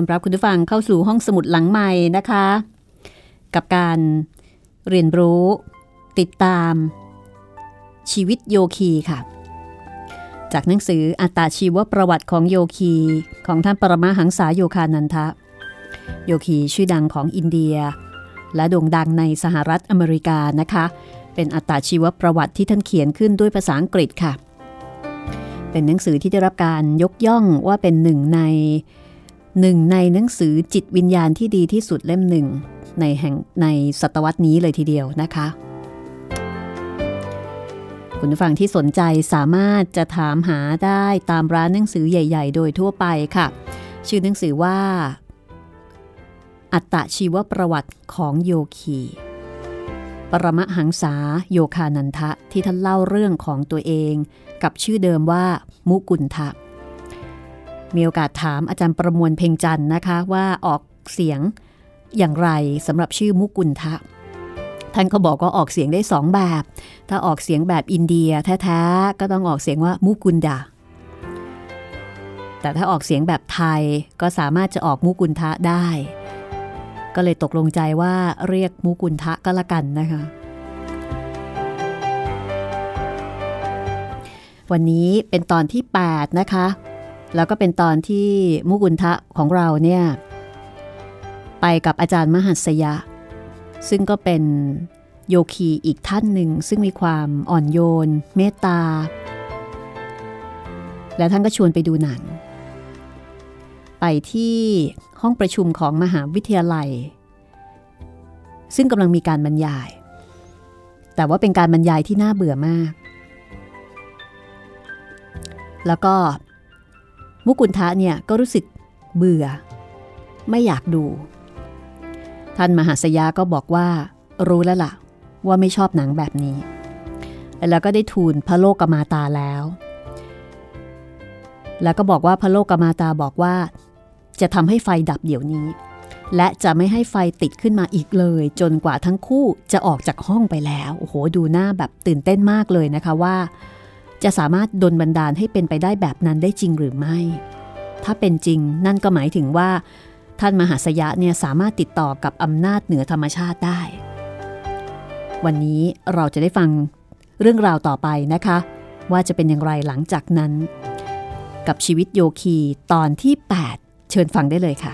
อนรับคุณผู้ฟังเข้าสู่ห้องสมุดหลังใหม่นะคะ กับการเรียนรู้ ติดตาม ชีวิตโยคีค่ะ จากหนังสืออัตตาชีวประวัติของโยคีของท่านปรมาหังษาโยคานันทะ โยคีชื่อดังของอินเดีย และโด่งดังในสหรัฐอเมริกานะคะ เป็นอัตตาชีวประวัติที่ท่านเขียนขึ้นด้วยภาษาอังกฤษค่ะ เป็นหนังสือที่ได้รับการยกย่องว่าเป็นหนึ่งใน หนึ่งในหนังสือจิตวิญญาณที่ดีที่สุดเล่มหนึ่งในแห่งในศตวรรษนี้เลยทีเดียวนะคะ คุณผู้ฟังที่สนใจสามารถจะถามหาได้ตามร้านหนังสือใหญ่ ๆ โดยทั่วไปค่ะ ชื่อหนังสือว่า อัตตชีวประวัติของโยคี ปรมหังษาโยคานันทะที่ท่านเล่าเรื่องของตัวเอง กับชื่อเดิมว่า มุกุลทะ มีโอกาสถามอาจารย์ประมวลเพ่งจันนะคะว่าออกเสียงอย่างไรสำหรับชื่อมุกุลทะ ท่านก็บอกว่าออกเสียงได้สองแบบ ถ้าออกเสียงแบบอินเดียแท้ๆก็ต้องออกเสียงว่ามุกุลดา แต่ถ้าออกเสียงแบบไทยก็สามารถจะออกมุกุลทะได้ ก็เลยตกลงใจว่าเรียกมุกุลทะก็แล้วกันนะคะวันนี้เป็นตอนที่ 8 นะคะ แล้วก็เป็นตอนที่มุกุลทะของเราเนี่ยไปกับอาจารย์มหัสยะ ซึ่งก็เป็นโยคีอีกท่านหนึ่ง ซึ่งมีความอ่อนโยน เมตตา และท่านก็ชวนไปดูหนัง ไปที่ห้องประชุมของมหาวิทยาลัย ซึ่งกำลังมีการบรรยาย แต่แต่ว่าเป็นการบรรยายที่น่าเบื่อมาก แล้วก็ มุกุลทะเนี่ยก็รู้สึกเบื่อ ไม่อยากดู ท่านมหาสยาก็บอกว่า รู้แล้วล่ะ ว่าไม่ชอบหนังแบบนี้ แล้วก็ได้ทูลพระโลกมาตาแล้ว แล้วก็บอกว่าพระโลกมาตาบอกว่า จะทำให้ไฟดับเดี๋ยวนี้ และจะไม่ให้ไฟติดขึ้นมาอีกเลย จนกว่าทั้งคู่จะออกจากห้องไปแล้ว โอ้โห ดูหน้าแบบตื่นเต้นมากเลยนะคะว่า จะสามารถดลบันดาลให้เป็นไปได้แบบนั้นได้จริงหรือไม่ ถ้าเป็นจริงนั่นก็หมายถึงว่า ท่านมหาสยะเนี่ยสามารถติดต่อกับอำนาจเหนือธรรมชาติได้ วันนี้เราจะได้ฟังเรื่องราวต่อไปนะคะ ว่าจะเป็นอย่างไรหลังจากนั้น กับชีวิตโยคีตอนที่ 8 เชิญฟังได้เลยค่ะ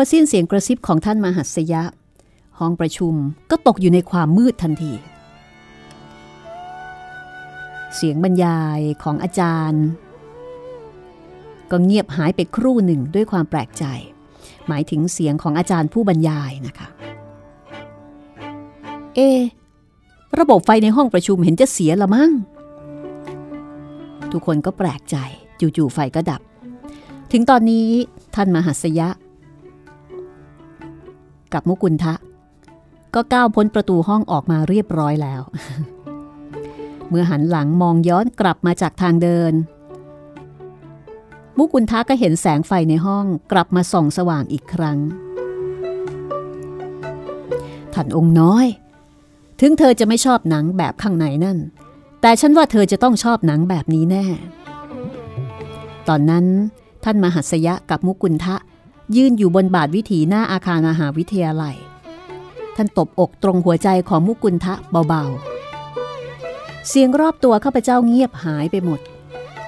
อสิ้นเสียงกระซิบของท่านมหัสยะ ห้องประชุมก็ตกอยู่ในความมืดทันที เสียงบรรยายของอาจารย์ ก็เงียบหายไปครู่หนึ่งด้วยความแปลกใจ หมายถึงเสียงของอาจารย์ผู้บรรยายนะคะ เอะระบบไฟในห้องประชุมเห็นจะเสียละมั้ง ทุกคนก็แปลกใจ จู่ๆไฟก็ดับ ถึงตอนนี้ท่านมหัสยะ กับมุกุลทะ ก็ก้าวพ้นประตูห้องออกมาเรียบร้อยแล้ว เมื่อหันหลังมองย้อนกลับมาจากทางเดิน มุกุลทะก็เห็นแสงไฟในห้องกลับมาส่องสว่างอีกครั้งท่านองค์น้อย ถึงเธอจะไม่ชอบหนังแบบข้างในนั่น แต่ฉันว่าเธอจะต้องชอบหนังแบบนี้แน่ ตอนนั้นท่านมหัสยะกับมุกุลทะ ยืนอยู่บนบาทวิถีหน้าอาคารมหาวิทยาลัย ท่านตบอกตรงหัวใจของมุกุลทะเบาๆ เสียงรอบตัวข้าพเจ้าเงียบหายไปหมด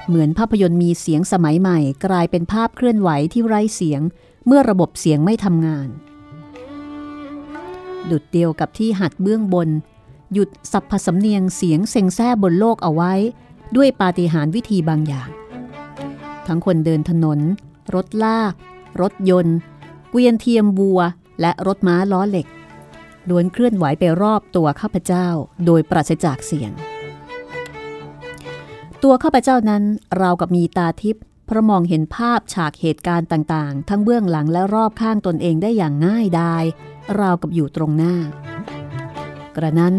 เหมือนภาพยนตร์มีเสียงสมัยใหม่ กลายเป็นภาพเคลื่อนไหวที่ไร้เสียงเมื่อระบบเสียงไม่ทำงาน ดุดเดียวกับที่หัดเบื้องบน หยุดสับผสำเนียงเสียงเซ็งแซ่บนโลกเอาไว้ ด้วยปาฏิหาริย์วิธีบางอย่าง ทั้งคนเดินถนน รถลาก รถยนต์ เกวียนเทียมบัว และรถม้าล้อเหล็กล้วนเคลื่อนไหวไปรอบตัวข้าพเจ้าโดยปราศจากเสียง ตัวข้าพเจ้านั้นราวกับมีตาทิพย์เพราะมองเห็นภาพฉากเหตุการณ์ต่างๆ ทั้งเบื้องหลังและรอบข้างตนเองได้อย่างง่ายดาย ราวกับอยู่ตรงหน้า กระนั้น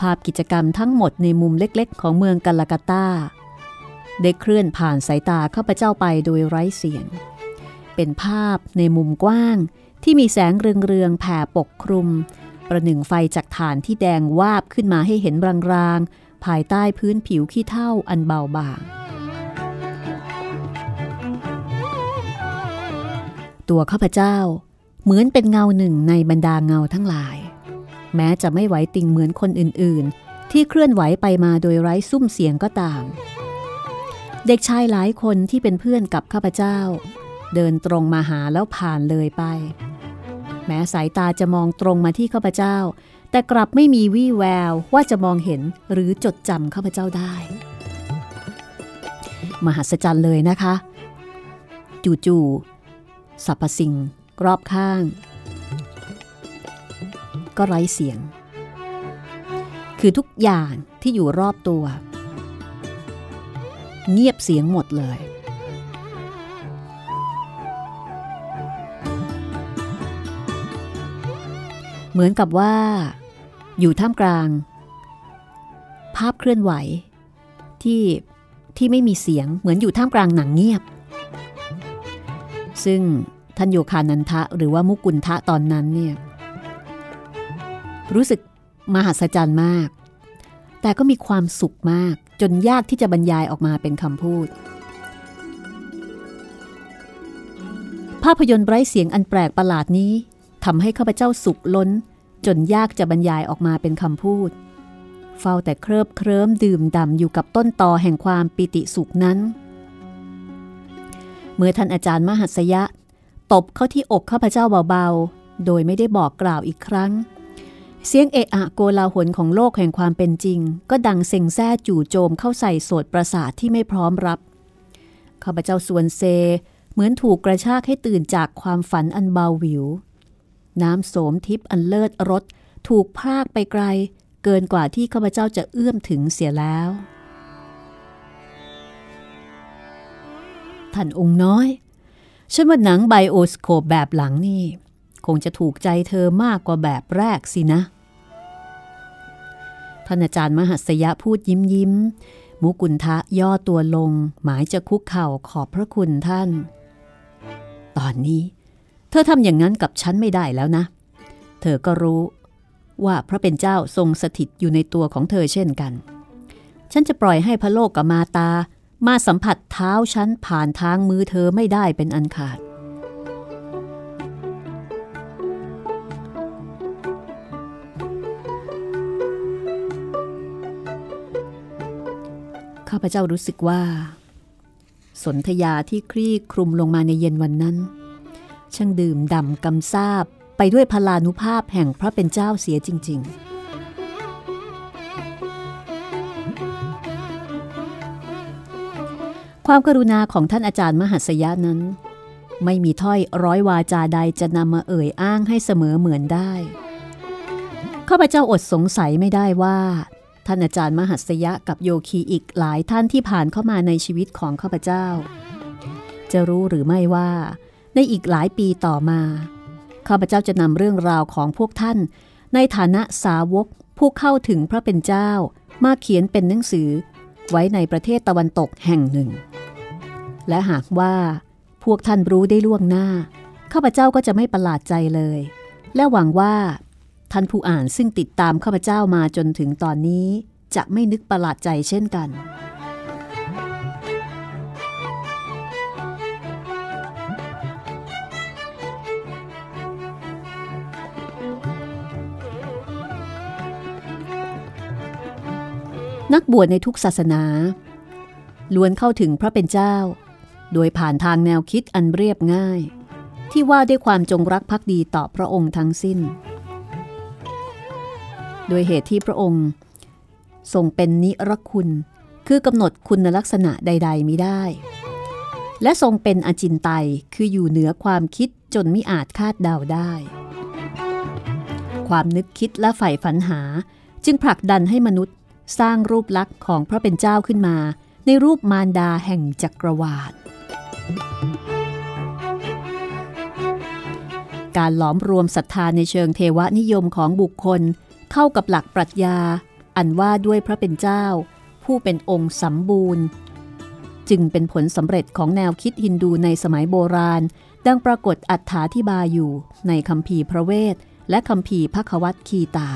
ภาพกิจกรรมทั้งหมดในมุมเล็กๆ ของเมืองกาลากาตาได้เคลื่อนผ่านสายตาข้าพเจ้าไปโดยไร้เสียง เป็นภาพในมุมกว้าง ที่มีแสงเรืองๆแผ่ปกคลุม ประหนึ่งไฟจากฐานที่แดงวาบขึ้นมาให้เห็นรางๆ ภายใต้พื้นผิวขี้เท่าอันเบาบาง ตัวข้าพเจ้าเหมือนเป็นเงาหนึ่งในบรรดาเงาทั้งหลาย แม้จะไม่ไหวติงเหมือนคนอื่นๆ ที่เคลื่อนไหวไปมาโดยไร้ซุ้มเสียงก็ตาม เด็กชายหลายคนที่เป็นเพื่อนกับข้าพเจ้า เดินตรงมาหาแล้วผ่านเลยไป แม้สายตาจะมองตรงมาที่ข้าพเจ้า แต่กลับไม่มีวี่แววว่าจะมองเห็นหรือจดจำข้าพเจ้าได้ มหัศจรรย์เลยนะคะ จู่ๆสรรพสิ่งรอบข้าง ก็ไร้เสียง คือทุกอย่างที่อยู่รอบตัว เงียบเสียงหมดเลย เหมือนกับว่า อยู่ท่ามกลาง ภาพเคลื่อนไหว ที่ที่ไม่มีเสียงเหมือนอยู่ท่ามกลางหนังเงียบ ซึ่งท่านโยคานันทะหรือว่ามุกุลทะตอนนั้นเนี่ยรู้สึกมหัศจรรย์มาก แต่ก็มีความสุขมากจนยากที่จะบรรยายออกมาเป็นคำพูด ภาพยนตร์ไร้เสียงอันแปลกประหลาดนี้ ทำให้ข้าพเจ้าสุขล้น จนยากจะบรรยายออกมาเป็นคำพูด เฝ้าแต่เคลิบเคลิ้มดื่มด่ำอยู่กับต้นตอแห่งความปิติสุขนั้น เมื่อท่านอาจารย์มหัสยะ ตบเข้าที่อกข้าพเจ้าเบาๆ โดยไม่ได้บอกกล่าวอีกครั้ง เสียงเอะอะโกลาหลของโลกแห่งความเป็นจริง ก็ดังเซ็งแซ่จู่โจมเข้าใส่โสดประสาทที่ไม่พร้อมรับข้าพเจ้าส่วนเซ เหมือนถูกกระชากให้ตื่นจากความฝันอันเบาหวิว น้ำโสมทิพย์อันเลิศรสถูกพรากไปไกล เกินกว่าที่ข้าพเจ้าจะเอื้อมถึงเสียแล้ว ท่านองค์น้อย ฉันว่าหนังไบโอสโคปแบบหลังนี่ คงจะถูกใจเธอมากกว่าแบบแรกสินะ ท่านอาจารย์มหัสยะพูดยิ้มยิ้ม มุกุลทะย่อตัวลง หมายจะคุกเข่าขอบพระคุณท่าน ตอนนี้ เธอทำอย่างนั้นกับฉันไม่ได้แล้วนะ เธอก็รู้ว่าพระเป็นเจ้าทรงสถิตอยู่ในตัวของเธอเช่นกัน ฉันจะปล่อยให้พระโลกกับมาตา มาสัมผัสเท้าฉันผ่านทางมือเธอไม่ได้เป็นอันขาด ข้าพเจ้ารู้สึกว่า สนธยาที่คลี่คลุมลงมาในเย็นวันนั้น ช่างดื่มด่ำกำซาบไปด้วยพลานุภาพแห่งพระเป็นเจ้าเสียจริง ๆความกรุณาของท่านอาจารย์มหัสยะนั้น ไม่มีถ้อยร้อยวาจาใดจะนำมาเอ่ยอ้างให้เสมอเหมือนได้ ข้าพเจ้าอดสงสัยไม่ได้ว่า ท่านอาจารย์มหัสยะกับโยคีอีกหลายท่านที่ผ่านเข้ามาในชีวิตของข้าพเจ้า จะรู้หรือไม่ว่า ในอีกหลายปีต่อมาข้าพเจ้าจะนำเรื่องราวของพวกท่าน ในฐานะสาวกผู้เข้าถึงพระเป็นเจ้า มาเขียนเป็นหนังสือ ไว้ในประเทศตะวันตกแห่งหนึ่ง และหากว่าพวกท่านรู้ได้ล่วงหน้า ข้าพเจ้าก็จะไม่ประหลาดใจเลย และหวังว่า ท่านผู้อ่านซึ่งติดตามข้าพเจ้ามาจนถึงตอนนี้ จะไม่นึกประหลาดใจเช่นกัน นักบวชในทุกศาสนา ล้วนเข้าถึงพระเป็นเจ้า โดยผ่านทางแนวคิดอันเรียบง่าย ที่ว่าด้วยความจงรักภักดีต่อพระองค์ทั้งสิ้น โดยเหตุที่พระองค์ทรงเป็นนิรคุณ คือกำหนดคุณลักษณะใด ๆมิได้ และทรงเป็นอจินไตยคืออยู่เหนือความคิดจนมิอาจคาดเดาได้ ความนึกคิดและใฝ่ฝันหาจึงผลักดันให้มนุษย์ สร้างรูปลักษณ์ของพระเป็นเจ้าขึ้นมา ในรูปมารดาแห่งจักรวาล การหลอมรวมศรัทธาในเชิงเทวนิยมของบุคคล เข้ากับหลักปรัชญา อันว่าด้วยพระเป็นเจ้า ผู้เป็นองค์สมบูรณ์ จึงเป็นผลสำเร็จของแนวคิดฮินดูในสมัยโบราณ ดังปรากฏอัฏฐาธิบายอยู่ในคำพีพระเวทและคำพีพระควัตคีตา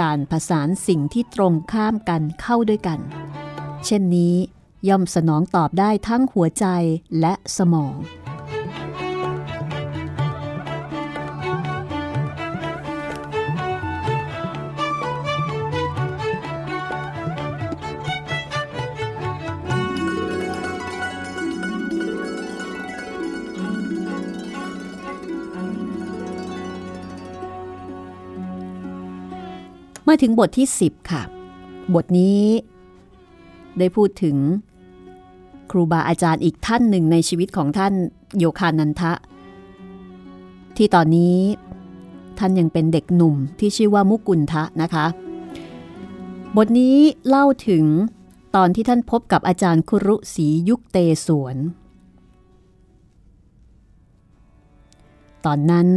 การผสานสิ่งที่ตรงข้ามกันเข้าด้วยกัน เช่นนี้ย่อมสนองตอบได้ทั้งหัวใจและสมอง มาถึงบทที่ 10 ค่ะ บทนี้ ได้พูดถึง ครูบาอาจารย์อีกท่านหนึ่งในชีวิตของท่านโยคานันทะ ที่ตอนนี้ท่านยังเป็นเด็กหนุ่มที่ชื่อว่ามุกุลทะนะคะ บทนี้เล่าถึงตอนที่ท่านพบกับอาจารย์คุรุศรียุคเตสวน ตอนนั้น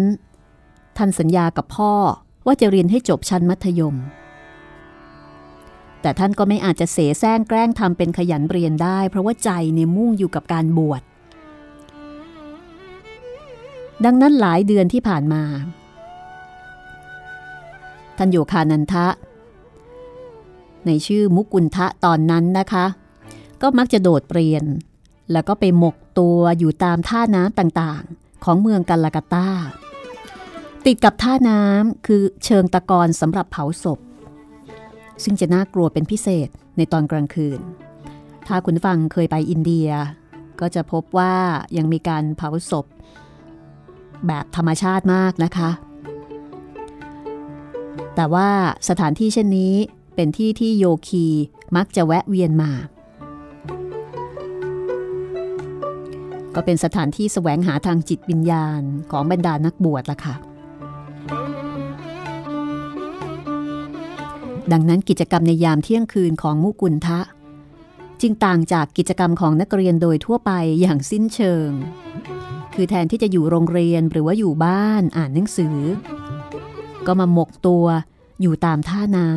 ท่านสัญญากับพ่อ ว่าจะเรียนให้จบชั้นมัธยม แต่ท่านก็ไม่อาจจะเสแสร้งแกล้งทำเป็นขยันเรียนได้ เพราะว่าใจเนี่ยมุ่งอยู่กับการบวช ดังนั้นหลายเดือนที่ผ่านมา ท่านโยคานันทะ ในชื่อมุกุลทะตอนนั้นนะคะ ก็มักจะโดดเรียน แล้วก็ไปหมกตัวอยู่ตามท่าน้ำต่างๆ ของเมืองกัลลากาตา ติดกับท่าน้ำคือเชิงตะกอนสำหรับเผาศพ ซึ่งจะน่ากลัวเป็นพิเศษในตอนกลางคืน ถ้าคุณฟังเคยไปอินเดีย ก็จะพบว่ายังมีการเผาศพ แบบธรรมชาติมากนะคะ แต่ว่าสถานที่เช่นนี้เป็นที่ที่โยคีมักจะแวะเวียนมาก็เป็นสถานที่แสวงหาทางจิตวิญญาณของบรรดานักบวชละค่ะ ดังนั้นกิจกรรมในยามเที่ยงคืนของมุกุลทะ จึงต่างจากกิจกรรมของนักเรียนโดยทั่วไปอย่างสิ้นเชิง คือแทนที่จะอยู่โรงเรียนหรือว่าอยู่บ้านอ่านหนังสือ ก็มาหมกตัวอยู่ตามท่าน้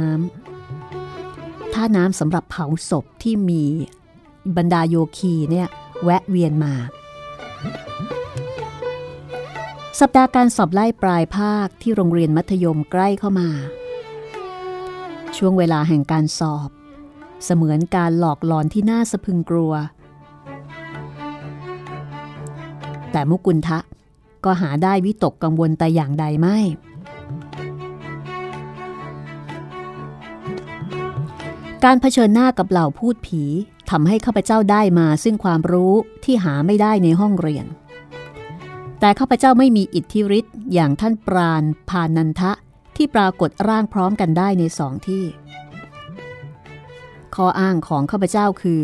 ำท่าน้ำสำหรับเผาศพที่มีบรรดาโยคีเนี่ยแวะเวียนมา สัปดาห์การสอบไล่ปลายภาคที่โรงเรียนมัธยมใกล้เข้ามา ช่วงเวลาแห่งการสอบ เสมือนการหลอกหลอนที่น่าสะพึงกลัว แต่มุกุลทะก็หาได้วิตกกังวลแต่อย่างใดไม่ การเผชิญหน้ากับเหล่าพูดผีทำให้ข้าพเจ้าได้มาซึ่งความรู้ที่หาไม่ได้ในห้องเรียน แต่ข้าพเจ้าไม่มีอิทธิฤทธิ์อย่างท่านปราณพานันทะที่ปรากฏร่างพร้อมกันได้ในสองที่ ข้ออ้างของข้าพเจ้าคือ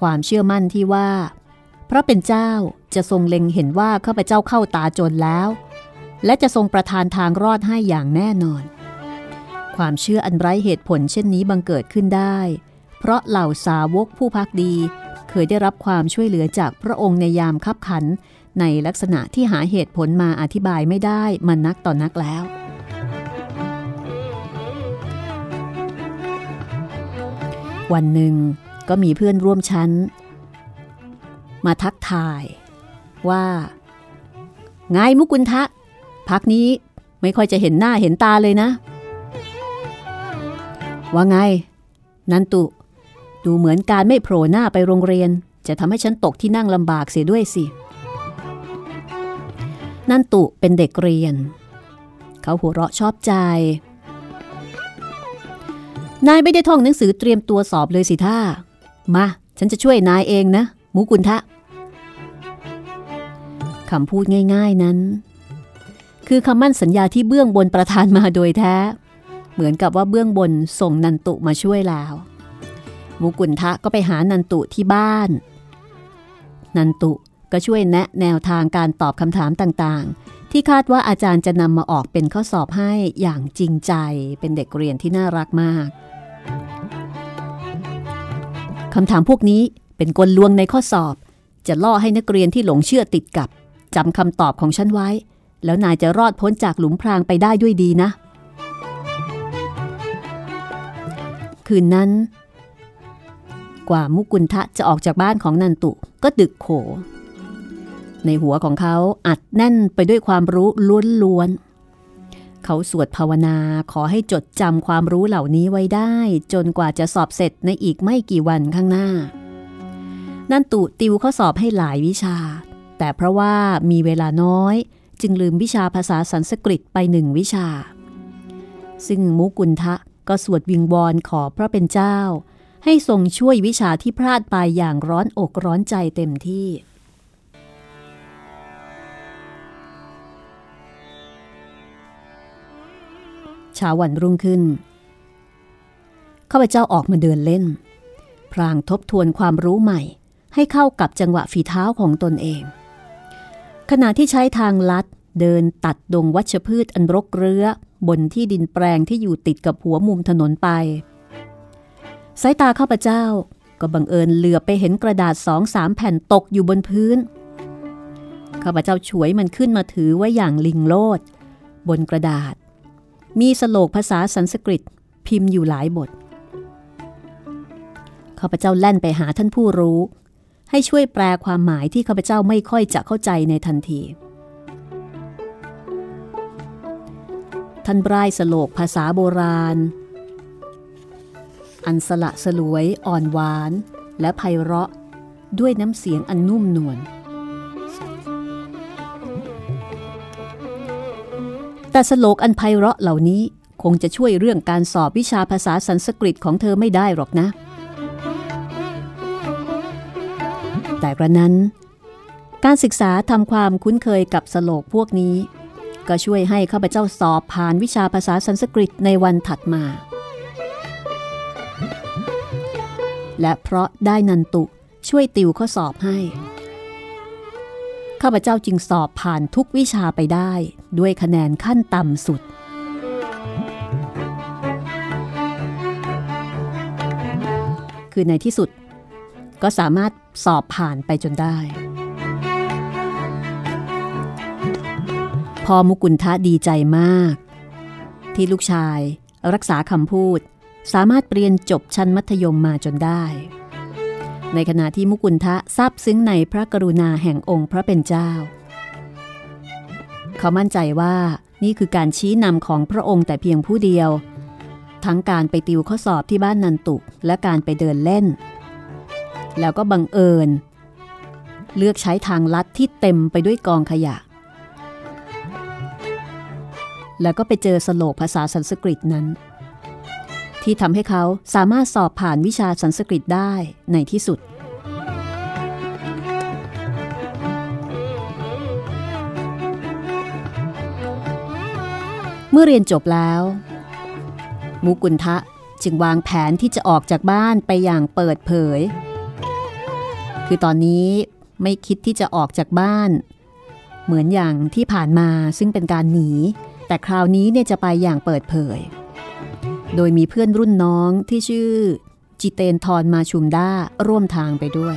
ความเชื่อมั่นที่ว่าเพราะเป็นเจ้าจะทรงเล็งเห็นว่าข้าพเจ้าเข้าตาจนแล้ว และจะทรงประทานทางรอดให้อย่างแน่นอน ความเชื่ออันไร้เหตุผลเช่นนี้บังเกิดขึ้นได้ เพราะเหล่าสาวกผู้พักดีเคยได้รับความช่วยเหลือจากพระองค์ในยามคับขัน ในลักษณะที่หาเหตุผลมาอธิบายไม่ได้มันนักต่อนนักแล้ว วันหนึ่งก็มีเพื่อนร่วมชั้น มาทักทายว่าไงมุกุลทะ พักนี้ไม่ค่อยจะเห็นหน้าเห็นตาเลยนะ ว่าไง นันตุ ดูเหมือนการไม่โผล่หน้าไปโรงเรียน จะทำให้ฉันตกที่นั่งลำบากเสียด้วยสิ นันตุเป็นเด็กเรียน เขาหัวเราะชอบใจ นายไม่ได้ท่องหนังสือเตรียมตัวสอบเลยสิท่า มา ฉันจะช่วยนายเองนะ มูกุลทะคำพูดง่ายๆนั้น คือคำมั่นสัญญาที่เบื้องบนประทานมาโดยแท้ เหมือนกับว่าเบื้องบนส่งนันตุมาช่วยแล้วมุกุลทะก็ไปหานันตุที่บ้าน นันตุ ก็ช่วยแนะแนวทางการตอบคำถามต่างๆ ที่คาดว่าอาจารย์จะนำมาออกเป็นข้อสอบให้อย่างจริงใจ เป็นเด็กเรียนที่น่ารักมากคำถามพวกนี้เป็นกลลวงในข้อสอบ จะล่อให้นักเรียนที่หลงเชื่อติดกับจำคำตอบของฉันไว้ แล้วนายจะรอดพ้นจากหลุมพรางไปได้ด้วยดีนะ คืนนั้น กว่ามุกุลทะจะออกจากบ้านของนันตุก็ดึกโข ในหัวของเขาอัดแน่นไปด้วยความรู้ล้วนๆ เขาสวดภาวนาขอให้จดจำความรู้เหล่านี้ไว้ได้ จนกว่าจะสอบเสร็จในอีกไม่กี่วันข้างหน้า นันตุติวข้อสอบให้หลายวิชา แต่เพราะว่ามีเวลาน้อย จึงลืมวิชาภาษาสันสกฤตไปหนึ่งวิชา ซึ่งมุกุลทะก็สวดวิงวอนขอพระเป็นเจ้า ให้ทรงช่วยวิชาที่พลาดไปอย่างร้อนอกร้อนใจเต็มที่ เช้าวันรุ่งขึ้นข้าพเจ้าออกมาเดินเล่น พรางทบทวนความรู้ใหม่ ให้เข้ากับจังหวะฝีเท้าของตนเอง ขณะที่ใช้ทางลัดเดินตัดดงวัชพืชอันรกเรื้อบนที่ดินแปลงที่อยู่ติดกับหัวมุมถนนไป สายตาข้าพเจ้าก็บังเอิญเหลือไปเห็นกระดาษสองสามแผ่นตกอยู่บนพื้น ข้าพเจ้าฉวยมันขึ้นมาถือไว้อย่างลิงโลด บนกระดาษ มีสโลกภาษาสันสกฤตพิมพ์อยู่หลายบทข้าพเจ้าแล่นไปหาท่านผู้รู้ ให้ช่วยแปลความหมายที่ข้าพเจ้าไม่ค่อยจะเข้าใจในทันที ท่านบรายสโลกภาษาโบราณ อันสละสลวยอ่อนหวาน และไพเราะด้วยน้ำเสียงอันนุ่มนวล แต่สโลกอันไพเราะเหล่านี้คงจะช่วยเรื่องการสอบวิชาภาษาสันสกฤตของเธอไม่ได้หรอกนะ แต่กระนั้น การศึกษาทำความคุ้นเคยกับสโลกพวกนี้ ก็ช่วยให้ข้าพเจ้าสอบผ่านวิชาภาษาสันสกฤตในวันถัดมา และเพราะได้นันตุช่วยติวข้อสอบให้ ข้าพเจ้าจึงสอบผ่านทุกวิชาไปได้ ด้วยคะแนนขั้นต่ำสุด คือในที่สุด ก็สามารถสอบผ่านไปจนได้พอมุกุลทะดีใจมาก ที่ลูกชายรักษาคำพูด สามารถเรียนจบชั้นมัธยมมาจนได้ ในขณะที่มุกุลทะซาบซึ้งในพระกรุณาแห่งองค์พระเป็นเจ้า เขามั่นใจว่านี่คือการชี้นำของพระองค์แต่เพียงผู้เดียว ทั้งการไปติวข้อสอบที่บ้านนันตุและการไปเดินเล่น แล้วก็บังเอิญ เลือกใช้ทางลัดที่เต็มไปด้วยกองขยะ แล้วก็ไปเจอสโลกภาษาสันสกฤตนั้น ที่ทำให้เขาสามารถสอบผ่านวิชาสันสกฤตได้ในที่สุด เมื่อเรียนจบแล้ว มุกุลทะจึงวางแผนที่จะออกจากบ้านไปอย่างเปิดเผย คือตอนนี้ไม่คิดที่จะออกจากบ้าน เหมือนอย่างที่ผ่านมาซึ่งเป็นการหนี แต่คราวนี้เนี่ยจะไปอย่างเปิดเผย โดยมีเพื่อนรุ่นน้องที่ชื่อ จิเตนทรมาชุมด้าร่วมทางไปด้วย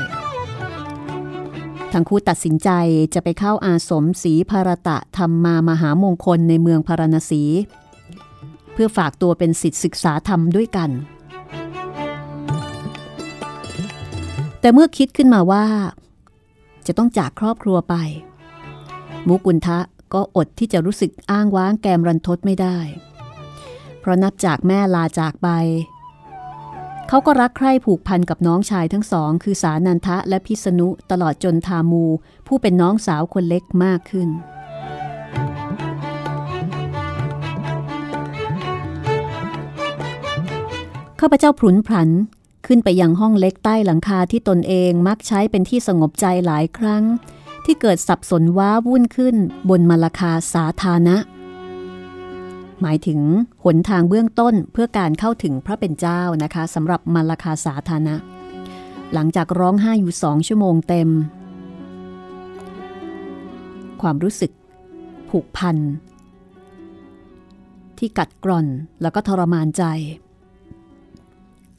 ทั้งคู่ตัดสินใจจะไปเข้าอาสมศรีภารตะธรรมามหามงคลในเมืองพาราณสี เพื่อฝากตัวเป็นสิทธิศึกษาธรรมด้วยกัน แต่เมื่อคิดขึ้นมาว่า จะต้องจากครอบครัวไป มุกุลทะก็อดที่จะรู้สึกอ้างว้างแกมรันทดไม่ได้ เพราะนับจากแม่ลาจากไป เขาก็รักใคร่ผูกพันกับน้องชายทั้งสอง คือสานันทะและพิษณุตลอดจนทามู ผู้เป็นน้องสาวคนเล็กมากขึ้นข้าพเจ้าพลุนพลันขึ้นไปยังห้องเล็กใต้หลังคาที่ตนเองมักใช้เป็นที่สงบใจหลายครั้ง ที่เกิดสับสนว้าวุ่นขึ้นบนมลคาสาธารณะ หมายถึงหนทางเบื้องต้นเพื่อการเข้าถึงพระเป็นเจ้านะคะสำหรับมลคาสาธารณะหลังจากร้องไห้อยู่สองชั่วโมงเต็ม ความรู้สึก ผูกพัน ที่กัดกร่อนแล้วก็ทรมานใจ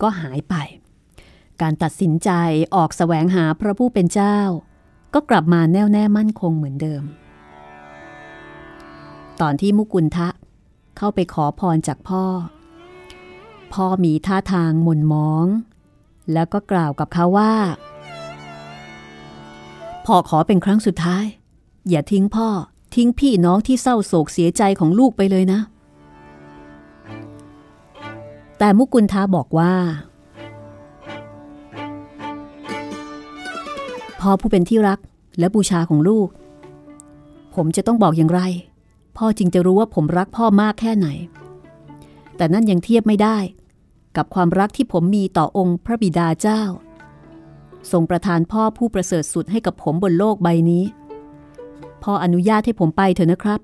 ก็หายไป การตัดสินใจออกแสวงหาพระผู้เป็นเจ้า ก็กลับมาแน่วแน่มั่นคงเหมือนเดิม ตอนที่มุกุลทะ เข้าไปขอพรจากพ่อ พ่อมีท่าทางหม่นมอง แล้วก็กล่าวกับเขาว่า พ่อขอเป็นครั้งสุดท้าย อย่าทิ้งพ่อทิ้งพี่น้องที่เศร้าโศกเสียใจของลูกไปเลยนะ แต่มุกุลทาบอกว่า พ่อผู้เป็นที่รักและบูชาของลูก ผมจะต้องบอกอย่างไร พ่อจึงจะรู้ว่าผมรักพ่อมากแค่ไหน แต่นั่นยังเทียบไม่ได้ กับความรักที่ผมมีต่อองค์พระบิดาเจ้า ทรงประทานพ่อผู้ประเสริฐสุดให้กับผมบนโลกใบนี้ พ่ออนุญาตให้ผมไปเถอะนะครับ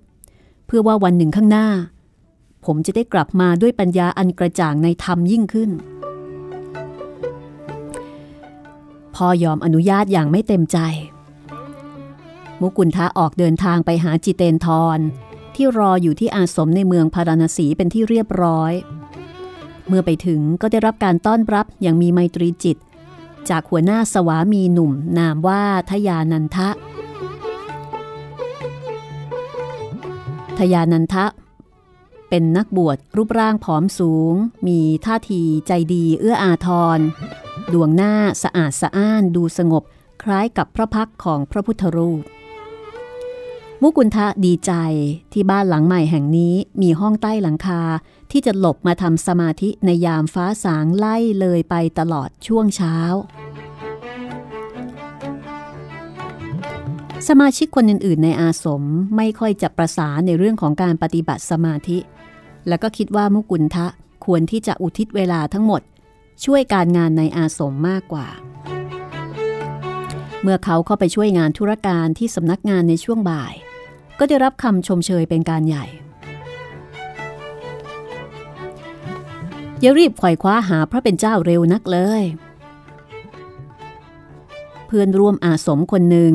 เพื่อว่าวันหนึ่งข้างหน้า ผมจะได้กลับมาด้วยปัญญาอันกระจ่างในธรรมยิ่งขึ้น พ่อยอมอนุญาตอย่างไม่เต็มใจมุกุลทะออกเดินทางไปหาจิเตนทร ที่รออยู่ที่อาสมในเมืองพาราณสีเป็นที่เรียบร้อย เมื่อไปถึงก็ได้รับการต้อนรับอย่างมีไมตรีจิต จากหัวหน้าสวามีหนุ่มนามว่าทยานันทะทยานันทะ เป็นนักบวชรูปร่างผอมสูง มีท่าทีใจดีเอื้ออาทร ดวงหน้าสะอาดสะอ้านดูสงบ คล้ายกับพระพักของพระพุทธรูป มุกุลทะดีใจที่บ้านหลังใหม่แห่งนี้มีห้องใต้หลังคาที่จะหลบมาทำสมาธิในยามฟ้าสางไล่เลยไปตลอดช่วงเช้า สมาชิกคนอื่นๆ ในอาสมไม่ค่อยจะประสานในเรื่องของการปฏิบัติสมาธิ แล้วก็คิดว่ามุกุลทะควรที่จะอุทิศเวลาทั้งหมด ช่วยการงานในอาสมมากกว่าเมื่อเขาเข้าไปช่วยงานธุรการที่สำนักงานในช่วงบ่าย ก็ได้รับคำชมเชยเป็นการใหญ่ อย่ารีบไขว่คว้าหาพระเป็นเจ้าเร็วนักเลย เพื่อนร่วมอาสมคนหนึ่ง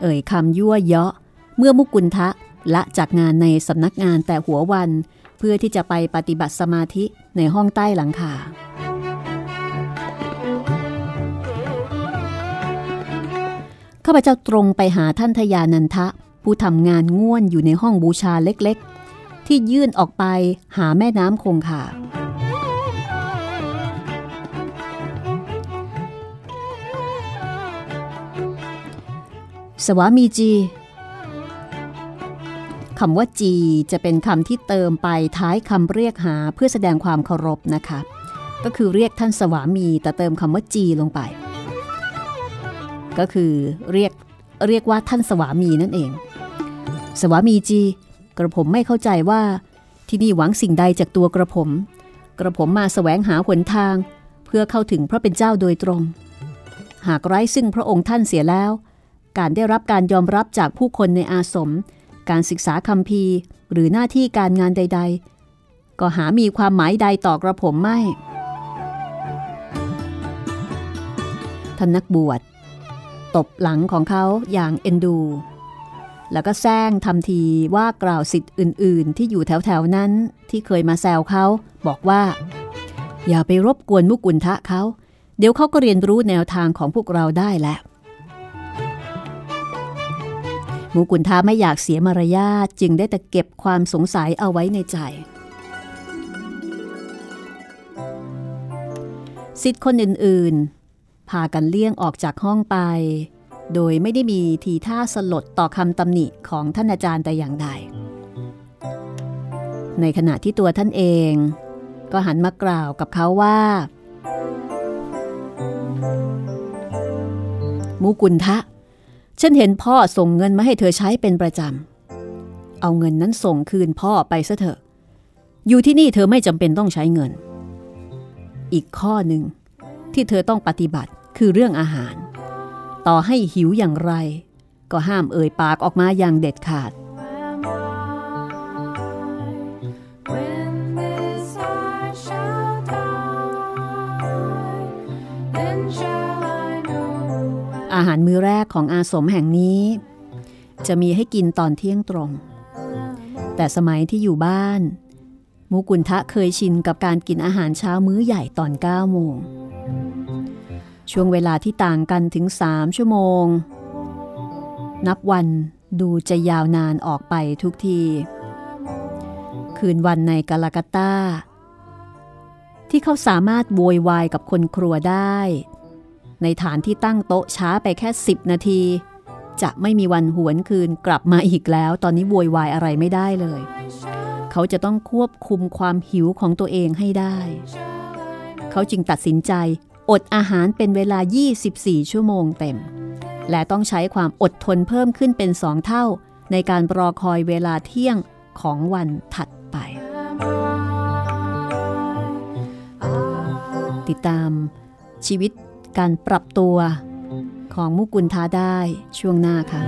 เอ่ยคำยั่วเยาะเมื่อมุกุลทะละจากงานในสำนักงานแต่หัววันเพื่อที่จะไปปฏิบัติสมาธิในห้องใต้หลังคา ข้าพเจ้าตรงไปหาท่านทยานันทะ ผู้ทำงานง่วนอยู่ในห้องบูชาเล็กๆ ที่ยื่นออกไปหาแม่น้ำคงคาสวามีจีคำว่าจีจะเป็นคำที่เติมไปท้ายคำเรียกหาเพื่อแสดงความเคารพนะคะ ก็คือเรียกท่านสวามีแต่เติมคำว่าจีลงไป ก็คือเรียกเรียกว่าท่านสวามีนั่นเอง สวามีจี กระผมไม่เข้าใจว่าที่นี่หวังสิ่งใดจากตัวกระผม กระผมมาแสวงหาหนทาง เพื่อเข้าถึงพระเป็นเจ้าโดยตรง หากไร้ซึ่งพระองค์ท่านเสียแล้ว การได้รับการยอมรับจากผู้คนในอาสม การศึกษาคำพีหรือหน้าที่การงานใด ๆ ก็หามีความหมายใดต่อกระผมไม่ท่านนักบวช ตบหลังของเขาอย่างเอ็นดู แล้วก็แซงทำทีว่ากล่าวสิทธิ์อื่น ๆ ที่อยู่แถว ๆ นั้นที่เคยมาแซวเขา บอกว่า อย่าไปรบกวนมุกุลทะเขา เดี๋ยวเขาก็เรียนรู้แนวทางของพวกเราได้แหละมุกุลทาไม่อยากเสียมารยาทจึงได้แต่เก็บความสงสัยเอาไว้ในใจ สิทธิ์คนอื่นๆ พากันเลี่ยงออกจากห้องไป โดยไม่ได้มีทีท่าสลดต่อคำตำหนิของท่านอาจารย์แต่อย่างใด ในขณะที่ตัวท่านเอง ก็หันมากล่าวกับเขาว่า มุกุลทะ ฉันเห็นพ่อส่งเงินมาให้เธอใช้เป็นประจำ เอาเงินนั้นส่งคืนพ่อไปซะเถอะ อยู่ที่นี่เธอไม่จำเป็นต้องใช้เงิน อีกข้อหนึ่ง ที่เธอต้องปฏิบัติคือเรื่องอาหาร ต่อให้หิวอย่างไร ก็ห้ามเอ่ยปากออกมาอย่างเด็ดขาด When this I shall die, then shall I know อาหารมื้อแรกของอาสมแห่งนี้ จะมีให้กินตอนเที่ยงตรง แต่สมัยที่อยู่บ้านมุกุลทะเคยชินกับการกินอาหารเช้ามื้อใหญ่ตอน9โมง ช่วงเวลาที่ต่างกันถึง3ชั่วโมง นับวันดูจะยาวนานออกไปทุกที คืนวันในกาลากาตาที่เขาสามารถโวยวายกับคนครัวได้ ในฐานที่ตั้งโต๊ะช้าไปแค่ 10 นาที จะไม่มีวันหวนคืนกลับมาอีกแล้ว ตอนนี้โวยวายอะไรไม่ได้เลย เขาจะต้องควบคุมความหิวของตัวเองให้ได้ เขาจึงตัดสินใจ อดอาหารเป็นเวลา 24 ชั่วโมงเต็ม และต้องใช้ความอดทนเพิ่มขึ้นเป็นสองเท่า ในการรอคอยเวลาเที่ยงของวันถัดไป ติดตามชีวิตการปรับตัวของมุกุลทาได้ช่วงหน้าค่ะ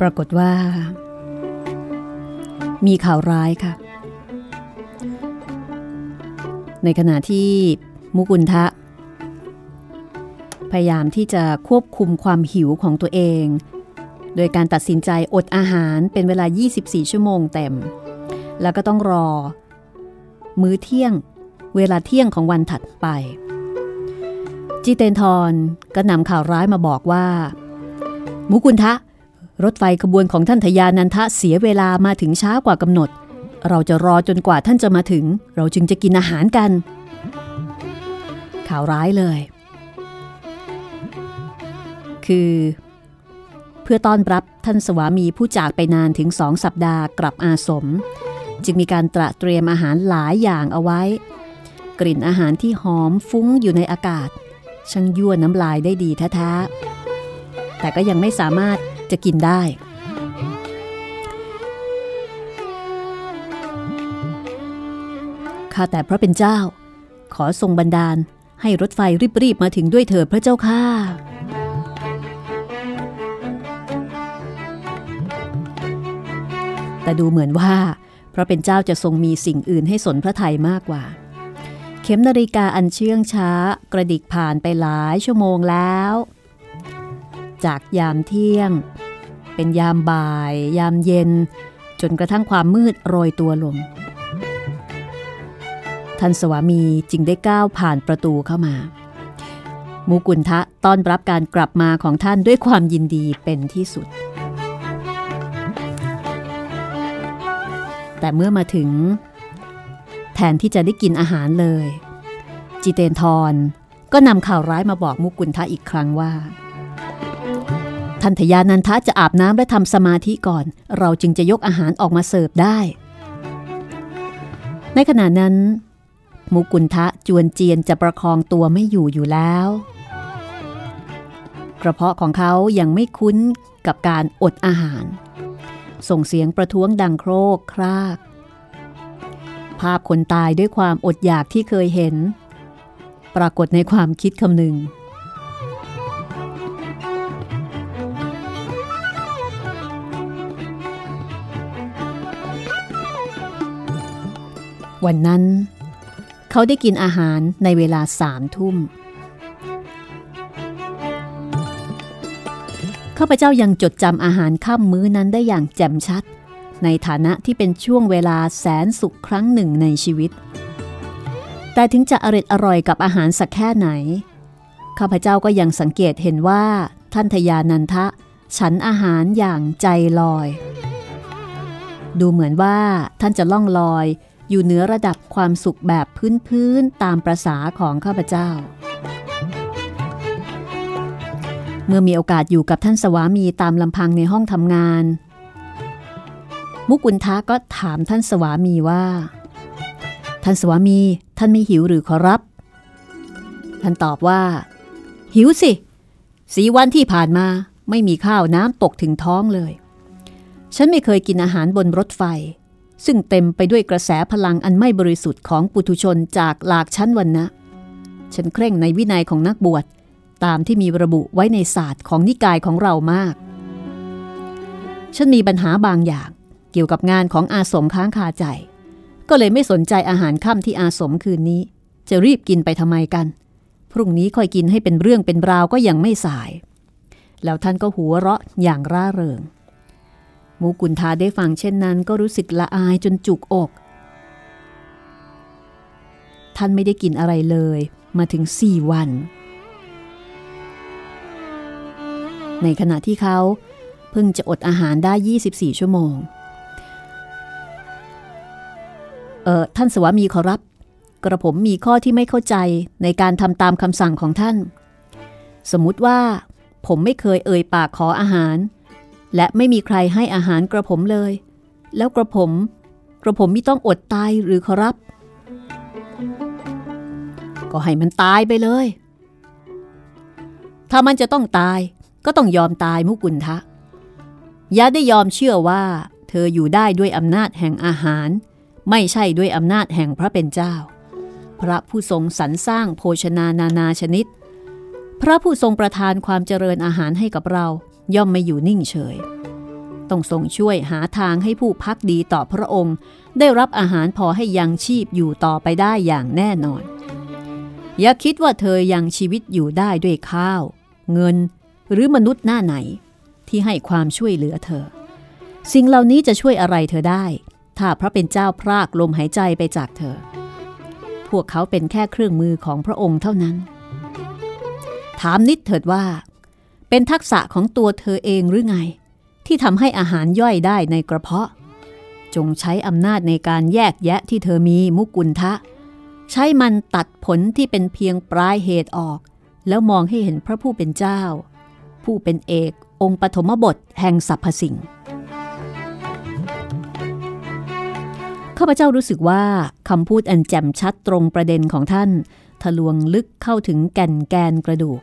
ปรากฏว่า มีข่าวร้ายค่ะ ในขณะที่มุกุลทะ พยายามที่จะควบคุมความหิวของตัวเอง โดยการตัดสินใจอดอาหารเป็นเวลา 24 ชั่วโมงเต็ม แล้วก็ต้องรอ มื้อเที่ยงเวลาเที่ยงของวันถัดไป จิเตนทรก็นำข่าวร้ายมาบอกว่า มุกุลทะ รถไฟขบวนของท่านทยานันทะเสียเวลามาถึงช้ากว่ากำหนด เราจะรอจนกว่าท่านจะมาถึง เราจึงจะกินอาหารกัน ข่าวร้ายเลย คือ เพื่อต้อนรับท่านสวามีผู้จากไปนานถึงสองสัปดาห์กลับอาสม จึงมีการตระเตรียมอาหารหลายอย่างเอาไว้ กลิ่นอาหารที่หอมฟุ้งอยู่ในอากาศ ช่างยั่วน้ำลายได้ดีแท้ๆแต่ก็ยังไม่สามารถ จะกินได้ ข้าแต่พระเป็นเจ้า ขอทรงบันดาลให้รถไฟรีบๆมาถึงด้วยเถิดพระเจ้าข้าแต่ดูเหมือนว่า พระเป็นเจ้าจะทรงมีสิ่งอื่นให้สนพระทัยมากกว่า เข็มนาฬิกาอันเชื่องช้ากระดิกผ่านไปหลายชั่วโมงแล้ว จากยามเที่ยง เป็นยามบ่าย ยามเย็น จนกระทั่งความมืดโรยตัวลง ท่านสวามีจึงได้ก้าวผ่านประตูเข้ามา มูกุลทะต้อนรับการกลับมาของท่านด้วยความยินดีเป็นที่สุด แต่เมื่อมาถึง แทนที่จะได้กินอาหารเลย จิเตนทรก็นำข่าวร้ายมาบอกมุกุลทะอีกครั้งว่า ท่านทยานันทะจะอาบน้ำและทำสมาธิก่อน เราจึงจะยกอาหารออกมาเสิร์ฟได้ ในขณะนั้น มุกุลทะจวนเจียนจะประคองตัวไม่อยู่อยู่แล้ว กระเพาะของเขายังไม่คุ้นกับการอดอาหาร ส่งเสียงประท้วงดังโครกคราก ภาพคนตายด้วยความอดอยากที่เคยเห็น ปรากฏในความคิดคำหนึ่ง วันนั้น เขาได้กินอาหารในเวลาสามทุ่ม ข้าพเจ้ายังจดจำอาหารค่ำมื้อนั้นได้อย่างแจ่มชัด ในฐานะที่เป็นช่วงเวลาแสนสุขครั้งหนึ่งในชีวิต แต่ถึงจะอร่อยอร่อยกับอาหารสักแค่ไหน ข้าพเจ้าก็ยังสังเกตเห็นว่าท่านทยานันทะ ฉันอาหารอย่างใจลอย ดูเหมือนว่าท่านจะล่องลอย อยู่เหนือระดับความสุขแบบพื้นๆตามประษาของข้าพเจ้า เมื่อมีโอกาสอยู่กับท่านสวามีตามลำพังในห้องทำงาน มุกุลทะก็ถามท่านสวามีว่า ท่านสวามีท่านไม่หิวหรือขอรับ ท่านตอบว่า หิวสิสีวันที่ผ่านมาไม่มีข้าวน้ำตกถึงท้องเลย ฉันไม่เคยกินอาหารบนรถไฟ ซึ่งเต็มไปด้วยกระแสพลังอันไม่บริสุทธิ์ของปุถุชนจากหลากชั้นวันนะฉันเคร่งในวินัยของนักบวชตามที่มีระบุไว้ในศาสตร์ของนิกายของเรามาก ฉันมีปัญหาบางอย่างเกี่ยวกับงานของอาสมค้างคาใจ ก็เลยไม่สนใจอาหารค่ำที่อาสมคืนนี้ จะรีบกินไปทำไมกัน พรุ่งนี้ค่อยกินให้เป็นเรื่องเป็นราวก็ยังไม่สาย แล้วท่านก็หัวเราะอย่างร่าเริง มูกุนทาได้ฟังเช่นนั้นก็รู้สึกละอายจนจุกอก ท่านไม่ได้กินอะไรเลยมาถึงสี่วัน ในขณะที่เขาเพิ่งจะอดอาหารได้ 24 ชั่วโมง เออท่านสวามีขอรับ กระผมมีข้อที่ไม่เข้าใจในการทำตามคำสั่งของท่าน สมมุติว่าผมไม่เคยเอ่ยปากขออาหาร และไม่มีใครให้อาหารกระผมเลย แล้วกระผม กระผมไม่ต้องอดตายหรือขอรับ ก็ให้มันตายไปเลย ถ้ามันจะต้องตายก็ต้องยอมตายมุกุลทะอย่าได้ยอมเชื่อว่า เธออยู่ได้ด้วยอำนาจแห่งอาหาร ไม่ใช่ด้วยอำนาจแห่งพระเป็นเจ้า พระผู้ทรงสรรสร้างโภชนานานาชนิด พระผู้ทรงประทานความเจริญอาหารให้กับเรา ย่อมไม่อยู่นิ่งเฉย ต้องทรงช่วยหาทางให้ผู้พักดีต่อพระองค์ ได้รับอาหารพอให้ยังชีพอยู่ต่อไปได้อย่างแน่นอน อย่าคิดว่าเธอยังชีวิตอยู่ได้ด้วยข้าว เงินหรือมนุษย์หน้าไหน ที่ให้ความช่วยเหลือเธอ สิ่งเหล่านี้จะช่วยอะไรเธอได้ ถ้าพระเป็นเจ้าพรากลมหายใจไปจากเธอ พวกเขาเป็นแค่เครื่องมือของพระองค์เท่านั้น ถามนิดเถิดว่า เป็นทักษะของตัวเธอเองหรือไง ที่ทำให้อาหารย่อยได้ในกระเพาะ จงใช้อำนาจในการแยกแยะที่เธอมีมุกุลทะ ใช้มันตัดผลที่เป็นเพียงปลายเหตุออก แล้วมองให้เห็นพระผู้เป็นเจ้า ผู้เป็นเอกองค์ปฐมบทแห่งสรรพสิ่งข้าพเจ้ารู้สึกว่าคำพูดอันแจ่มชัดตรงประเด็นของท่าน ทะลวงลึกเข้าถึงแก่นแกนกระดูก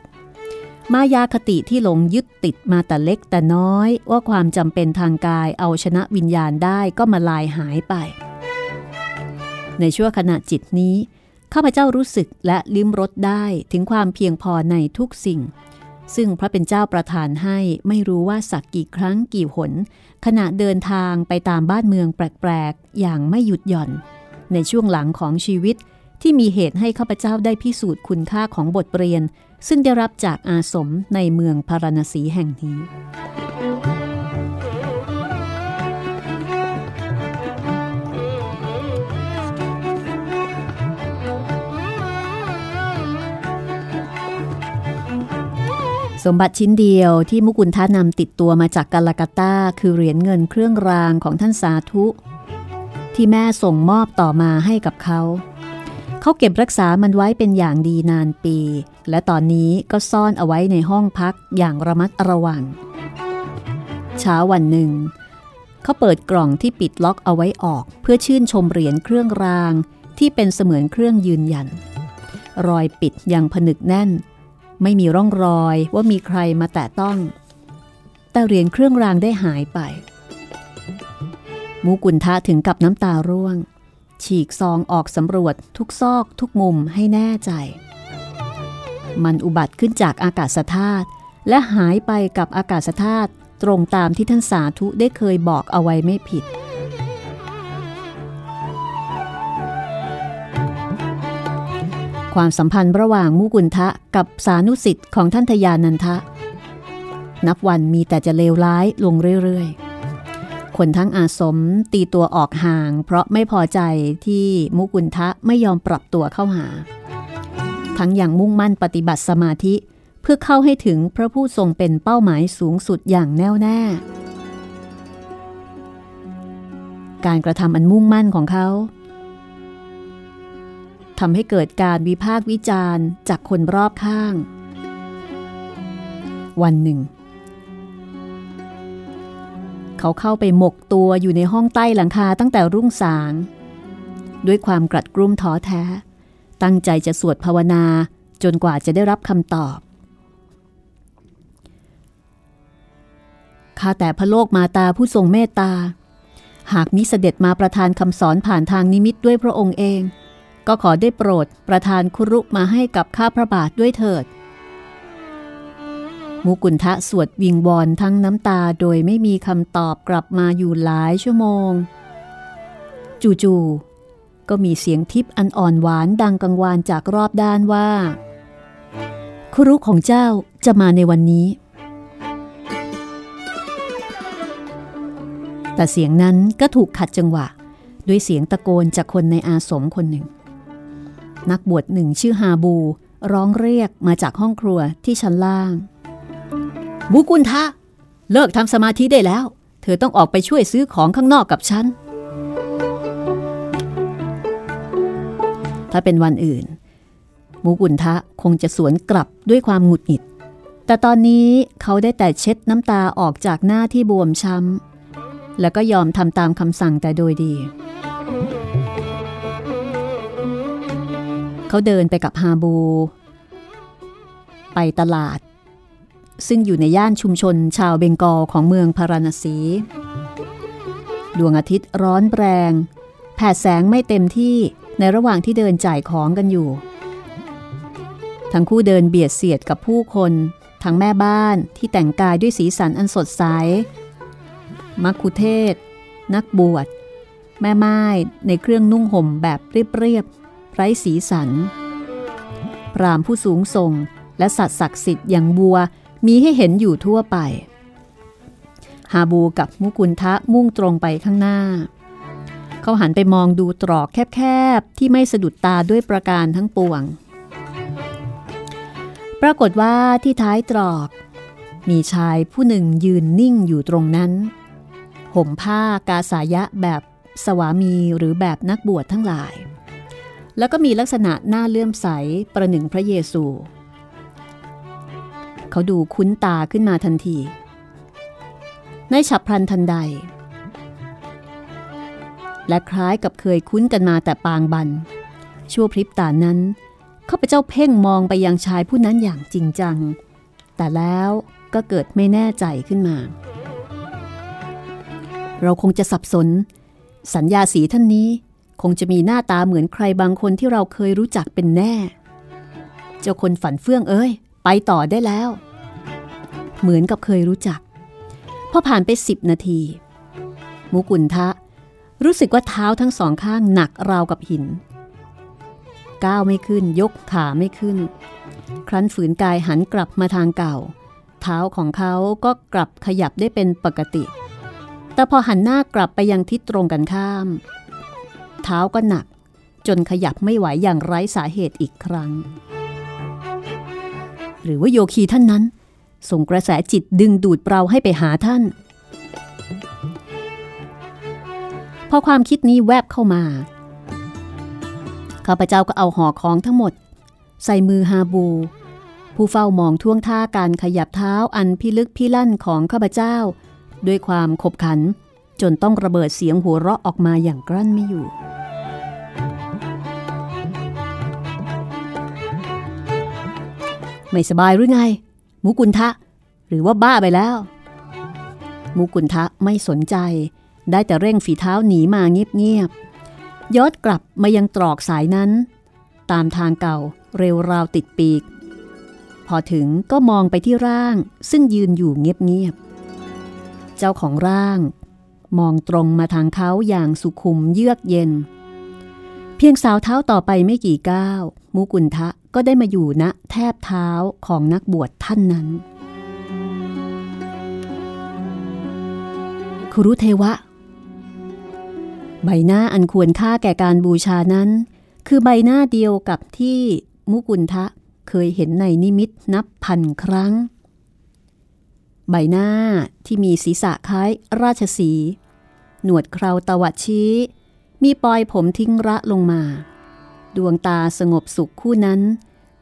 มายาคติที่หลงยึดติดมาแต่เล็กแต่น้อย ว่าความจำเป็นทางกายเอาชนะวิญญาณได้ก็มาลายหายไป ในชั่วขณะจิตนี้ข้าพเจ้ารู้สึกและลิ้มรสได้ถึงความเพียงพอในทุกสิ่ง ซึ่งพระเป็นเจ้าประทานให้ไม่รู้ว่าสักกี่ครั้งกี่หน ขณะเดินทางไปตามบ้านเมืองแปลกๆ อย่างไม่หยุดหย่อน ในช่วงหลังของชีวิตที่มีเหตุให้ข้าพเจ้าได้พิสูจน์คุณค่าของบทเรียน ซึ่งได้รับจากอาสมในเมืองพาราณสีแห่งนี้ สมบัติชิ้นเดียวที่มุกุลทานำติดตัวมาจากกาลากาตาคือเหรียญเงินเครื่องรางของท่านสาธุ ที่แม่ส่งมอบต่อมาให้กับเขา เขาเก็บรักษามันไว้เป็นอย่างดีนานปี และตอนนี้ก็ซ่อนเอาไว้ในห้องพักอย่างระมัดระวัง เช้าวันหนึ่ง เขาเปิดกล่องที่ปิดล็อกเอาไว้ออก เพื่อชื่นชมเหรียญเครื่องรางที่เป็นเสมือนเครื่องยืนยัน รอยปิดยังผนึกแน่น ไม่มีร่องรอยว่ามีใครมาแตะต้อง แต่เหรียญเครื่องรางได้หายไป มูกุนทะถึงกับน้ำตาร่วง ฉีกซองออกสำรวจทุกซอกทุกมุมให้แน่ใจ มันอุบัติขึ้นจากอากาศธาตุและหายไปกับอากาศธาตุตรงตามที่ท่านสาธุได้เคยบอกเอาไว้ไม่ผิด ความสัมพันธ์ระหว่างมุกุลทะกับสานุสิทธิ์ของท่านทยานันทะ นับวันมีแต่จะเลวร้ายลงเรื่อยๆคนทั้งอาสมตีตัวออกห่าง เพราะไม่พอใจที่มุกุลทะไม่ยอมปรับตัวเข้าหา ทั้งอย่างมุ่งมั่นปฏิบัติสมาธิเพื่อเข้าให้ถึงพระผู้ทรงเป็นเป้าหมายสูงสุดอย่างแน่วแน่ การกระทำอันมุ่งมั่นของเขาทำให้เกิดการวิพากษ์วิจารณ์จากคนรอบข้าง วันหนึ่ง เขาเข้าไปหมกตัวอยู่ในห้องใต้หลังคาตั้งแต่รุ่งสาง ด้วยความกรัดกรุ่มท้อแท้ ตั้งใจจะสวดภาวนาจนกว่าจะได้รับคำตอบ ข้าแต่พระโลกมาตาผู้ทรงเมตตา หากมิเสด็จมาประทานคำสอนผ่านทางนิมิตด้วยพระองค์เอง ก็ขอได้โปรดประทานคุรุมาให้กับข้าพระบาทด้วยเถิด มุกุลทะสวดวิงวอนทั้งน้ำตาโดยไม่มีคำตอบกลับมาอยู่หลายชั่วโมง จู่ๆ ก็มีเสียงทิพย์อันอ่อนหวานดังกังวานจากรอบด้านว่า ครุของเจ้าจะมาในวันนี้ แต่เสียงนั้นก็ถูกขัดจังหวะ ด้วยเสียงตะโกนจากคนในอาสมคนหนึ่ง นักบวชหนึ่งชื่อฮาบู ร้องเรียกมาจากห้องครัวที่ชั้นล่างมุกุลทะเลิกทำสมาธิได้แล้ว เธอต้องออกไปช่วยซื้อของข้างนอกกับฉัน ถ้าเป็นวันอื่นมุกุลทะคงจะสวนกลับด้วยความหงุดหงิด แต่ตอนนี้เขาได้แต่เช็ดน้ำตาออกจากหน้าที่บวมช้ำ แล้วก็ยอมทำตามคำสั่งแต่โดยดี เขาเดินไปกับฮาบู ไปตลาด ซึ่งอยู่ในย่านชุมชนชาวเบงกอลของเมืองพาราณสี ดวงอาทิตย์ร้อนแรง แผดแสงไม่เต็มที่ ในระหว่างที่เดินจ่ายของกันอยู่ ทั้งคู่เดินเบียดเสียดกับผู้คน ทั้งแม่บ้านที่แต่งกายด้วยสีสันอันสดใส มักคุเทศ นักบวช แม่ไม้ในเครื่องนุ่งห่มแบบเรียบๆไร้สีสัน พรามผู้สูงส่งและสัตว์ศักดิ์สิทธิ์อย่างบัวมีให้เห็นอยู่ทั่วไป ฮาบูกับมุกุลทะมุ่งตรงไปข้างหน้า เขาหันไปมองดูตรอกแคบๆ ที่ไม่สะดุดตาด้วยประการทั้งปวง ปรากฏว่าที่ท้ายตรอก มีชายผู้หนึ่งยืนนิ่งอยู่ตรงนั้น ห่มผ้ากาสายะแบบสวามีหรือแบบนักบวชทั้งหลาย แล้วก็มีลักษณะหน้าเลื่อมใสประหนึ่งพระเยซู เขาดูคุ้นตาขึ้นมาทันที ในฉับพลันทันใด และคล้ายกับเคยคุ้นกันมาแต่ปางบัน ชั่วพริบตานั้นข้าพเจ้าเพ่งมองไปยังชายผู้นั้นอย่างจริงจัง แต่แล้วก็เกิดไม่แน่ใจขึ้นมา เราคงจะสับสน สัญญาสีท่านนี้คงจะมีหน้าตาเหมือนใครบางคนที่เราเคยรู้จักเป็นแน่ เจ้าคนฝันเฟื่องเอ้ย ไปต่อได้แล้ว เหมือนกับเคยรู้จัก พอผ่านไปสิบนาที มุกุลทะ รู้สึกว่าเท้าทั้งสองข้างหนักราวกับหิน ก้าวไม่ขึ้นยกขาไม่ขึ้น ครั้นฝืนกายหันกลับมาทางเก่า เท้าของเขาก็กลับขยับได้เป็นปกติ แต่พอหันหน้ากลับไปยังทิศตรงกันข้าม เท้าก็หนักจนขยับไม่ไหวอย่างไร้สาเหตุอีกครั้ง หรือว่าโยคีท่านนั้น ส่งกระแสจิตดึงดูดเราให้ไปหาท่าน พอความคิดนี้แวบเข้ามา ข้าพเจ้าก็เอาห่อของทั้งหมด ใส่มือฮาบู ผู้เฝ้ามองท่วงท่าการขยับเท้าอันพิลึกพิลั่นของข้าพเจ้า ด้วยความขบขัน จนต้องระเบิดเสียงหัวเราะออกมาอย่างกลั้นไม่อยู่ไม่สบายหรือไง มุกุลทะ หรือว่าบ้าไปแล้ว มุกุลทะไม่สนใจ ได้แต่เร่งฝีเท้าหนีมาเงียบๆย้อนกลับมายังตรอกสายนั้น ตามทางเก่าเร็วราวติดปีก พอถึงก็มองไปที่ร่างซึ่งยืนอยู่เงียบๆ เจ้าของร่าง มองตรงมาทางเขาอย่างสุขุมเยือกเย็น เพียงสาวเท้าต่อไปไม่กี่ก้าวมุกุลทะก็ได้มาอยู่ณแทบเท้าของนักบวชท่านนั้นครุเทวะ ใบหน้าอันควรค่าแก่การบูชานั้น คือใบหน้าเดียวกับที่มุกุลทะเคยเห็นในนิมิตนับพันครั้ง ใบหน้าที่มีศีรษะคล้ายราชสี หนวดเคราตวัดชี้ มีปลอยผมทิ้งระลงมา ดวงตาสงบสุขคู่นั้น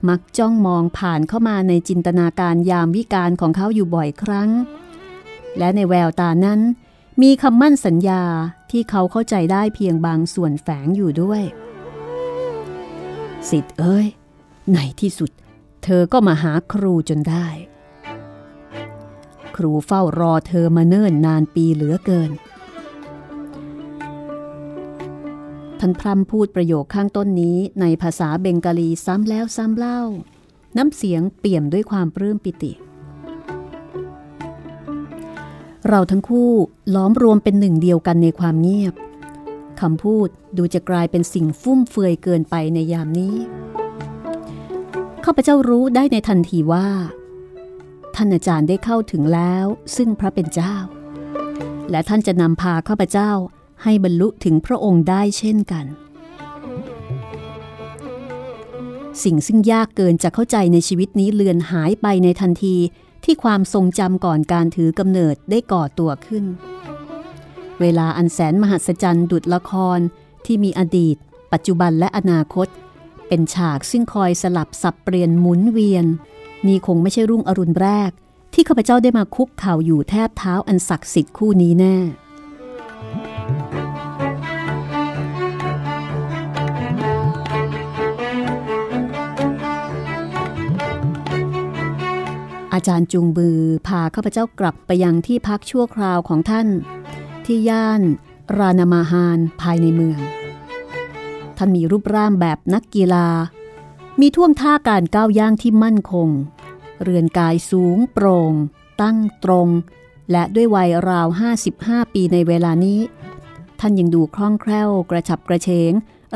มักจ้องมองผ่านเข้ามาในจินตนาการยามวิการของเขาอยู่บ่อยครั้ง และในแววตานั้น มีคำมั่นสัญญา ที่เขาเข้าใจได้เพียงบางส่วนแฝงอยู่ด้วย สิทธิ์เอ้ยในที่สุด เธอก็มาหาครูจนได้ ครูเฝ้ารอเธอมาเนิ่นนานปีเหลือเกิน ท่านพร่ำพูดประโยคข้างต้นนี้ในภาษาเบงกาลีซ้ำแล้วซ้ำเล่า น้ำเสียงเปี่ยมด้วยความปลื้มปิติเเราทั้งคู่ล้อมรวมเป็นหนึ่งเดียวกันในความเงียบคำพูดดูจะกลายเป็นสิ่งฟุ่มเฟือยเกินไปในยามนี้ข้าพเจ้ารู้ได้ในทันทีว่า ท่านอาจารย์ได้เข้าถึงแล้วซึ่งพระเป็นเจ้า และท่านจะนำพาข้าพเจ้าให้บรรลุถึงพระองค์ได้เช่นกัน สิ่งซึ่งยากเกินจะเข้าใจในชีวิตนี้เลือนหายไปในทันที ที่ความทรงจำก่อนการถือกำเนิดได้ก่อตัวขึ้น เวลาอันแสนมหัศจรรย์ดุดละครที่มีอดีต ปัจจุบันและอนาคต เป็นฉากซึ่งคอยสลับสับเปลี่ยนหมุนเวียน นี่คงไม่ใช่รุ่งอรุณแรก ที่ข้าพเจ้าได้มาคุกเข่าอยู่แทบเท้าอันศักดิ์สิทธิ์คู่นี้แน่ จารย์จูงบือพาข้าพเจ้ากลับไปยังที่พักชั่วคราวของท่าน ที่ย่านรานามาฮานภายในเมือง ท่านมีรูปร่างแบบนักกีฬา มีท่วงท่าการก้าวย่างที่มั่นคง เรือนกายสูงโปร่ง ตั้งตรง และด้วยวัยราว 55 ปีในเวลานี้ ท่านยังดูคล่องแคล่วกระฉับกระเฉง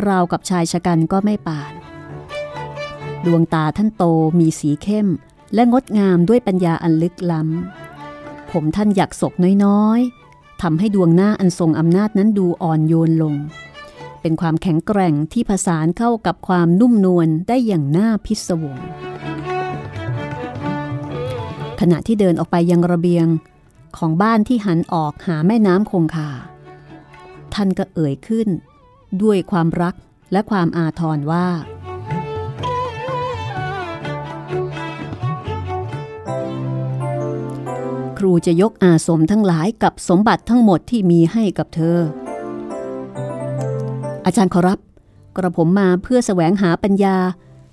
ราวกับชายชะกันก็ไม่ป่าน ดวงตาท่านโตมีสีเข้ม และงดงามด้วยปัญญาอันลึกล้ำ ผมท่านอยากศกน้อยๆทำให้ดวงหน้าอันทรงอำนาจนั้นดูอ่อนโยนลง เป็นความแข็งแกร่งที่ผสานเข้ากับความนุ่มนวลได้อย่างน่าพิศวง ขณะที่เดินออกไปยังระเบียงของบ้านที่หันออกหาแม่น้ำคงคา ท่านก็เอ่ยขึ้น ด้วยความรักและความอาทรว่า ครูจะยกอาสมทั้งหลายกับสมบัติทั้งหมดที่มีให้กับเธอ อาจารย์ขอรับ กระผมมาเพื่อแสวงหาปัญญา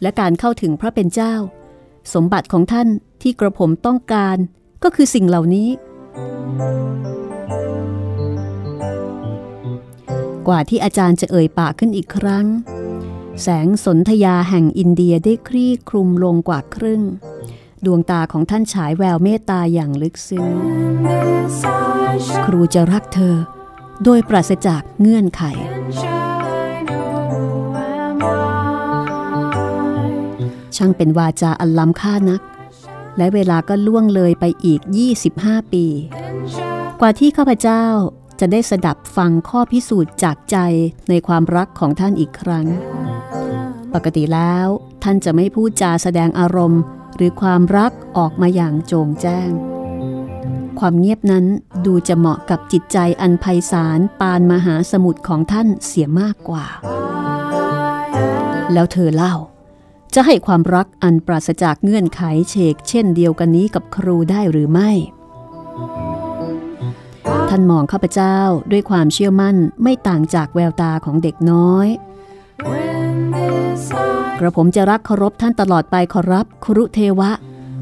และการเข้าถึงพระเป็นเจ้า สมบัติของท่านที่กระผมต้องการก็คือสิ่งเหล่านี้ กว่าที่อาจารย์จะเอ่ยปากขึ้นอีกครั้ง แสงสนธยาแห่งอินเดียได้คลี่คลุมลงกว่าครึ่ง ดวงตาของท่านฉายแววเมตตาอย่างลึกซึ้ง ครูจะรักเธอ โดยปราศจากเงื่อนไข ช่างเป็นวาจาอันล้ำค่านัก และเวลาก็ล่วงเลยไปอีก 25 ปี กว่าที่ข้าพเจ้าจะได้สดับฟังข้อพิสูจน์จากใจในความรักของท่านอีกครั้ง ปกติแล้วท่านจะไม่พูดจาแสดงอารมณ์ หรือความรักออกมาอย่างโจงแจ้ง ความเงียบนั้นดูจะเหมาะกับจิตใจอันไพศาลปานมหาสมุทรของท่านเสียมากกว่า แล้วเธอเล่า จะให้ความรักอันปราศจากเงื่อนไขเชกเช่นเดียวกันนี้กับครูได้หรือไม่ ท่านมองข้าพเจ้าด้วยความเชื่อมั่นไม่ต่างจากแววตาของเด็กน้อย กระผมจะรักเคารพท่านตลอดไปขอรับครุเทวะ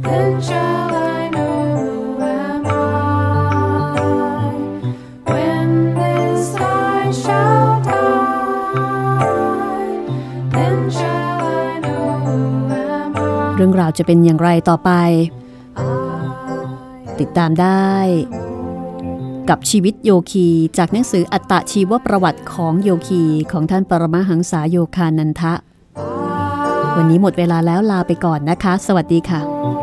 Then shall I know who am I? When this I shall die, then shall I know who am I? เรื่องราวจะเป็นอย่างไรต่อไป ติดตามได้ กับชีวิตโยคีจากหนังสืออัตตชีวประวัติของโยคีของท่านปรมาหังษาโยคานันทะ วันนี้หมดเวลาแล้วลาไปก่อนนะคะ สวัสดีค่ะ